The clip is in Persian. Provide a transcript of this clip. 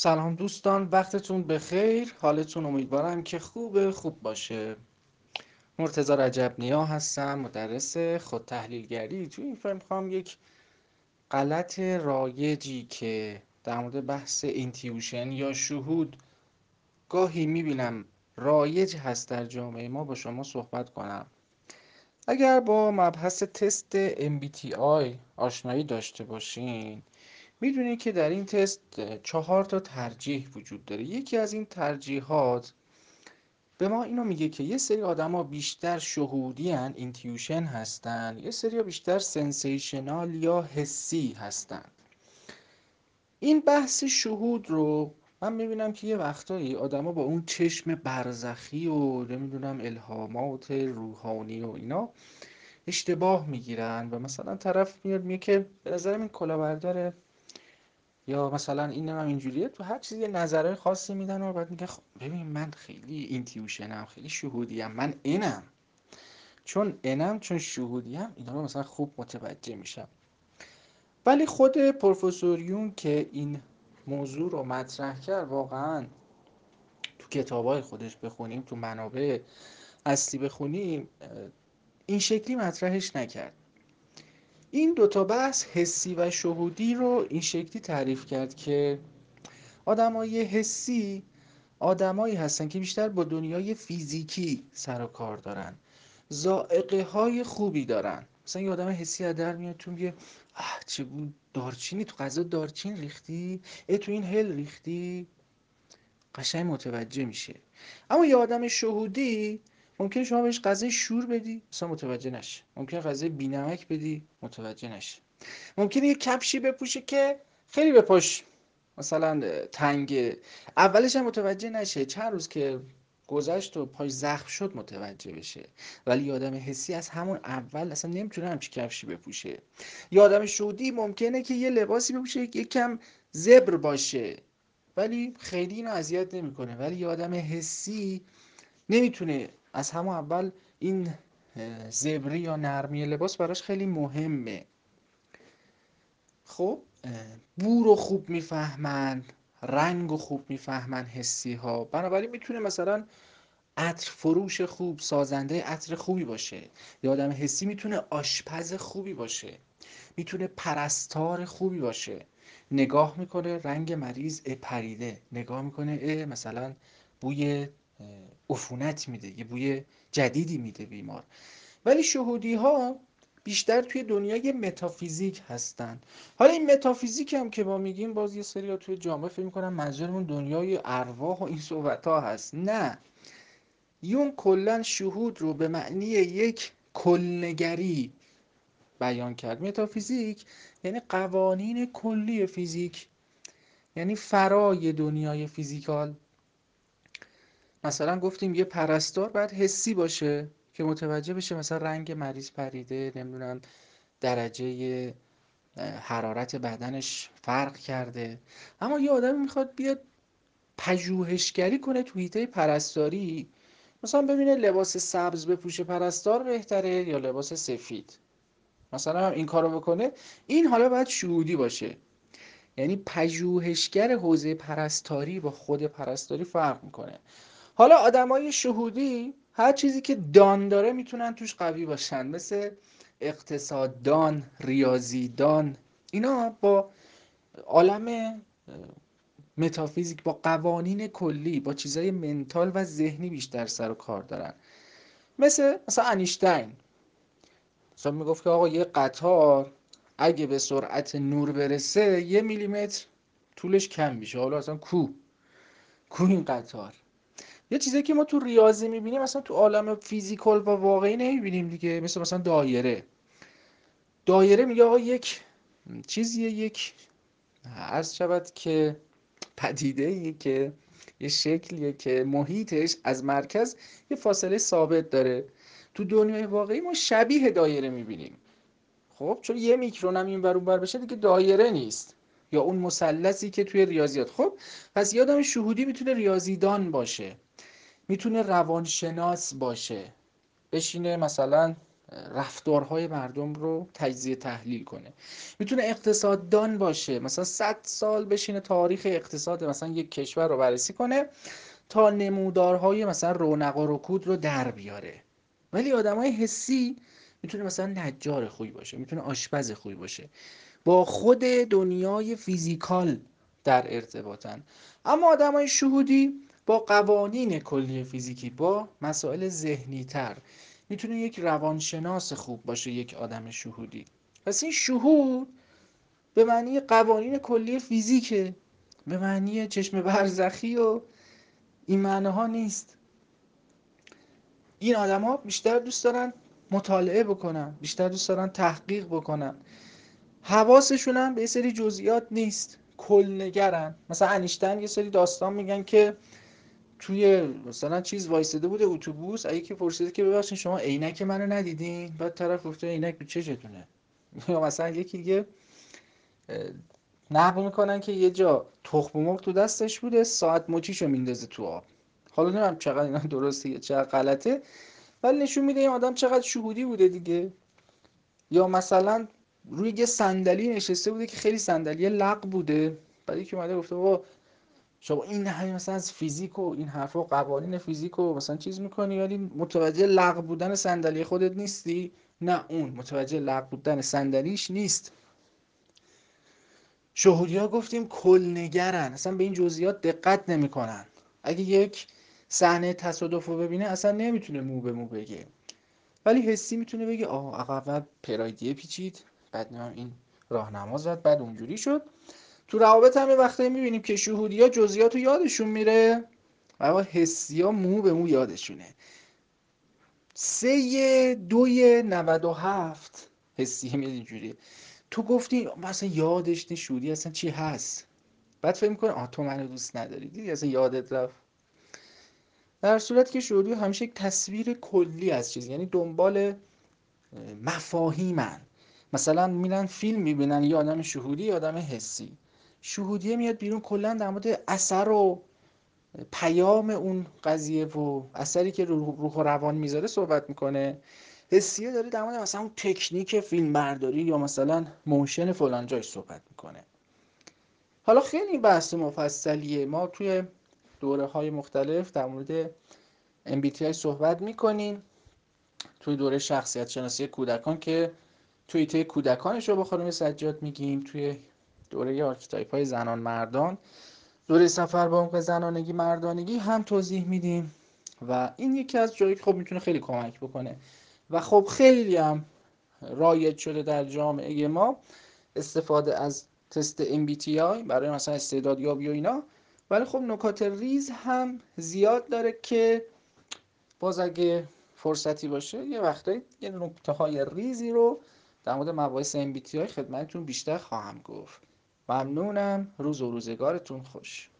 سلام دوستان وقتتون بخیر. حالتون امیدوارم که خوب خوب باشه. مرتضی رجب نیا هستم مدرس خود تحلیلگری. تو این فیلم می‌خوام یک غلط رایجی که در مورد بحث intuition یا شهود گاهی می‌بینم رایج هست در جامعه ما با شما صحبت کنم. اگر با مبحث تست MBTI آشنایی داشته باشین می‌دونید که در این تست چهار تا ترجیح وجود داره. یکی از این ترجیحات به ما اینو میگه که یه سری آدما بیشتر شهودی هن intuition هستن یه سری بیشتر sensational یا حسی هستن. این بحث شهود رو من می‌بینم که یه وقتایی آدما با اون چشم برزخی و نمی‌دونم الهامات روحانی و اینا اشتباه می‌گیرن و مثلا طرف میاد میگه که به نظرم این کلاهبرداره یا مثلا این هم اینجوریه. تو هر چیزی نظرهای خاصی میدن و بعد میگه خب ببین من خیلی اینتیوشنم خیلی شهودیم. من اینم چون اینم چون شهودیم اینا رو مثلا خوب متوجه میشم. ولی خود پروفسور یون که این موضوع رو مطرح کرد واقعا تو کتابای خودش بخونیم تو منابع اصلی بخونیم این شکلی مطرحش نکرد. این دوتا بحث حسی و شهودی رو این شکلی تعریف کرد که آدمای حسی آدمایی هستن که بیشتر با دنیای فیزیکی سر و کار دارن زائقه های خوبی دارن. مثلا یه آدم حسی از در میاد تو میگه چه بود دارچینی تو غذا دارچین ریختی؟ ای تو این هل ریختی؟ قشنگ متوجه میشه. اما یه آدم شهودی ممکن شما بهش غذای شور بدی مثلا متوجه نشه ممکن غذای بینمک بدی متوجه نشه ممکنه یه کفشی بپوشه که خیلی به پاش مثلا تنگه. اولش هم متوجه نشه. چند روز که گذشت و پاش زخم شد متوجه بشه. ولی آدم حسی از همون اول اصلا نمی‌تونه همچی کفشی بپوشه. یا آدم شودی ممکنه که یه لباسی بپوشه یکم زبر باشه. ولی خیلی اینو اذیت نمی‌کنه. ولی یه آدم حسی نمی‌تونه از همون اول این زبری یا نرمی لباس براش خیلی مهمه. خب بو رو خوب می‌فهمن رنگ و خوب می‌فهمن حسی ها بنابراین می‌تونه مثلا عطر فروش خوب سازنده عطر خوبی باشه. یا آدم حسی می‌تونه آشپز خوبی باشه. می‌تونه پرستار خوبی باشه. نگاه می‌کنه رنگ مریض پریده. نگاه می‌کنه مثلا بوی عفونت میده یه بوی جدیدی میده بیمار. ولی شهودی ها بیشتر توی دنیای متافیزیک هستن. حالا این متافیزیک هم که ما میگیم باز یه سری توی جامعه فکر می‌کنن منظورمون دنیای ارواح و این صحبت ها هست. نه. یون کلا شهود رو به معنی یک کلنگری بیان کرد. متافیزیک یعنی قوانین کلی فیزیک یعنی فرای دنیای فیزیکال. مثلا گفتیم یه پرستار باید حسی باشه که متوجه بشه مثلا رنگ مریض پریده نمی‌دونم درجه حرارت بدنش فرق کرده. اما یه آدم می‌خواد بیاد پژوهشگری کنه تو حیطه پرستاری مثلا ببینه لباس سبز بپوشه پرستار بهتره یا لباس سفید. مثلا هم این کارو بکنه این حالا باید شهودی باشه. یعنی پژوهشگر حوزه پرستاری با خود پرستاری فرق می‌کنه. حالا آدمای شهودی هر چیزی که دان داره می‌تونن توش قوی باشن. مثل اقتصاددان ریاضیدان اینا با عالم متافیزیک با قوانین کلی با چیزای منتال و ذهنی بیشتر سر و کار دارن. مثل مثلا انیشتین مثلا می‌گفت که آقا یه قطار اگه به سرعت نور برسه یه میلیمتر طولش کم میشه. حالا اصلا کو. کو این قطار. یه چیزی که ما تو ریاضی می‌بینیم مثلا تو عالم فیزیکال و واقعی نمی‌بینیم دیگه مثل مثلا دایره. دایره میگه آقا یک چیزیه یک عرض شود که پدیده که یه شکلیه که محیطش از مرکز یه فاصله ثابت داره. تو دنیای واقعی ما شبیه دایره می‌بینیم. خب چون یه میکرون هم این بر بشه دیگه دایره نیست. یا اون مثلثی که توی ریاضیات. خب پس یادم شهودی می‌تونه ریاضیدان باشه. می‌تونه روانشناس باشه بشینه مثلا رفتارهای مردم رو تجزیه تحلیل کنه. می‌تونه اقتصاددان باشه مثلا 100 سال بشینه تاریخ اقتصاد مثلا یک کشور رو بررسی کنه تا نمودارهای مثلا رونق و رکود رو در بیاره. ولی آدمای حسی می‌تونه مثلا نجار خوبی باشه می‌تونه آشپز خوبی باشه. با خود دنیای فیزیکال در ارتباطن. اما آدمای شهودی با قوانین کلی فیزیکی با مسائل ذهنی تر می‌تونه یک روانشناس خوب باشه یک آدم شهودی. پس این شهود به معنی قوانین کلی فیزیکه. به معنی چشم برزخی و این معنی ها نیست. این آدم ها بیشتر دوست دارن مطالعه بکنن بیشتر دوست دارن تحقیق بکنن. حواسشون هم به سری جزئیات نیست. کلنگرن. مثلا انیشتن یه سری داستان میگن که توی مثلا چیز وایساده بوده اتوبوس اگه که پرسیده که ببخشید شما عینک منو ندیدین؟ بعد طرف گفته عینک به چشتونه؟ یا مثلا یکی دیگه نقل می‌کنن که یه جا تخم مرغ تو دستش بوده ساعت مچیشو میندازه تو آب. حالا نمی‌دونم چقدر اینا درسته یا چقدر غلطه ولی نشون میده این آدم چقدر شهودی بوده دیگه. یا مثلا روی یه صندلی نشسته بوده که خیلی صندلی لق بوده. بعد که اومده گفته بابا شما این همه مثلا از فیزیک و این حرفا قوانین فیزیک و مثلا چیز می‌کنی ولی متوجه لق بودن صندلی خودت نیستی؟ نه اون متوجه لق بودن صندلیش نیست. شهودی ها گفتیم کلنگرن اصلا به این جزئیات دقت نمی‌کنن. اگه یک صحنه تصادف رو ببینه اصلا نمی‌تونه مو به مو بگه. ولی حسی می‌تونه بگه آه عقب پرایدیه پیچید بعد این راهنما زد بعد اونجوری شد. تو روابط هم وقتی می‌بینیم که شهودی ها جزئیات رو یادشون میره و حسی ها مو به مو یادشونه. سه دوی 97 حسی میاد اینجوری تو گفتی مثلا یادش نشودی اصلا چی هست. بعد فکر می‌کنه آه تو منو دوست نداری. دیدی اصلا یادت رفت. در صورت که شهودی همیشه یک تصویر کلی از چیز یعنی دنبال مفاهیمن. مثلا میرن فیلم می‌بینن یه آدم شهودی یه آدم حسی. شهودیه میاد بیرون کلا در مورد اثر و پیام اون قضیه و اثری که روح و روان می‌ذاره صحبت می‌کنه. حسیه داره در مورد مثلا اون تکنیک فیلم برداری یا مثلا موشن فلان جای صحبت می‌کنه. حالا خیلی بحث مفصلیه. ما توی دوره های مختلف در مورد MBTI صحبت می‌کنیم. توی دوره شخصیت شناسی کودکان که توی ایته کودکانش رو با سجاد میگیم. توی دوره archetype های زنان مردان. دوره سفر به عمق زنانگی مردانگی هم توضیح میدیم. و این یکی از جایی که خب می‌تونه خیلی کمک بکنه. و خب خیلی هم رایج شده در جامعه ما استفاده از تست MBTI برای مثلا استعدادیابی و اینا. ولی خب نکات ریز هم زیاد داره که باز اگه فرصتی باشه یه وقتایی یه نکته های ریزی رو در مورد مباحث MBTI خدمتتون بیشتر خواهم گفت. ممنونم. روز و روزگارتون خوش.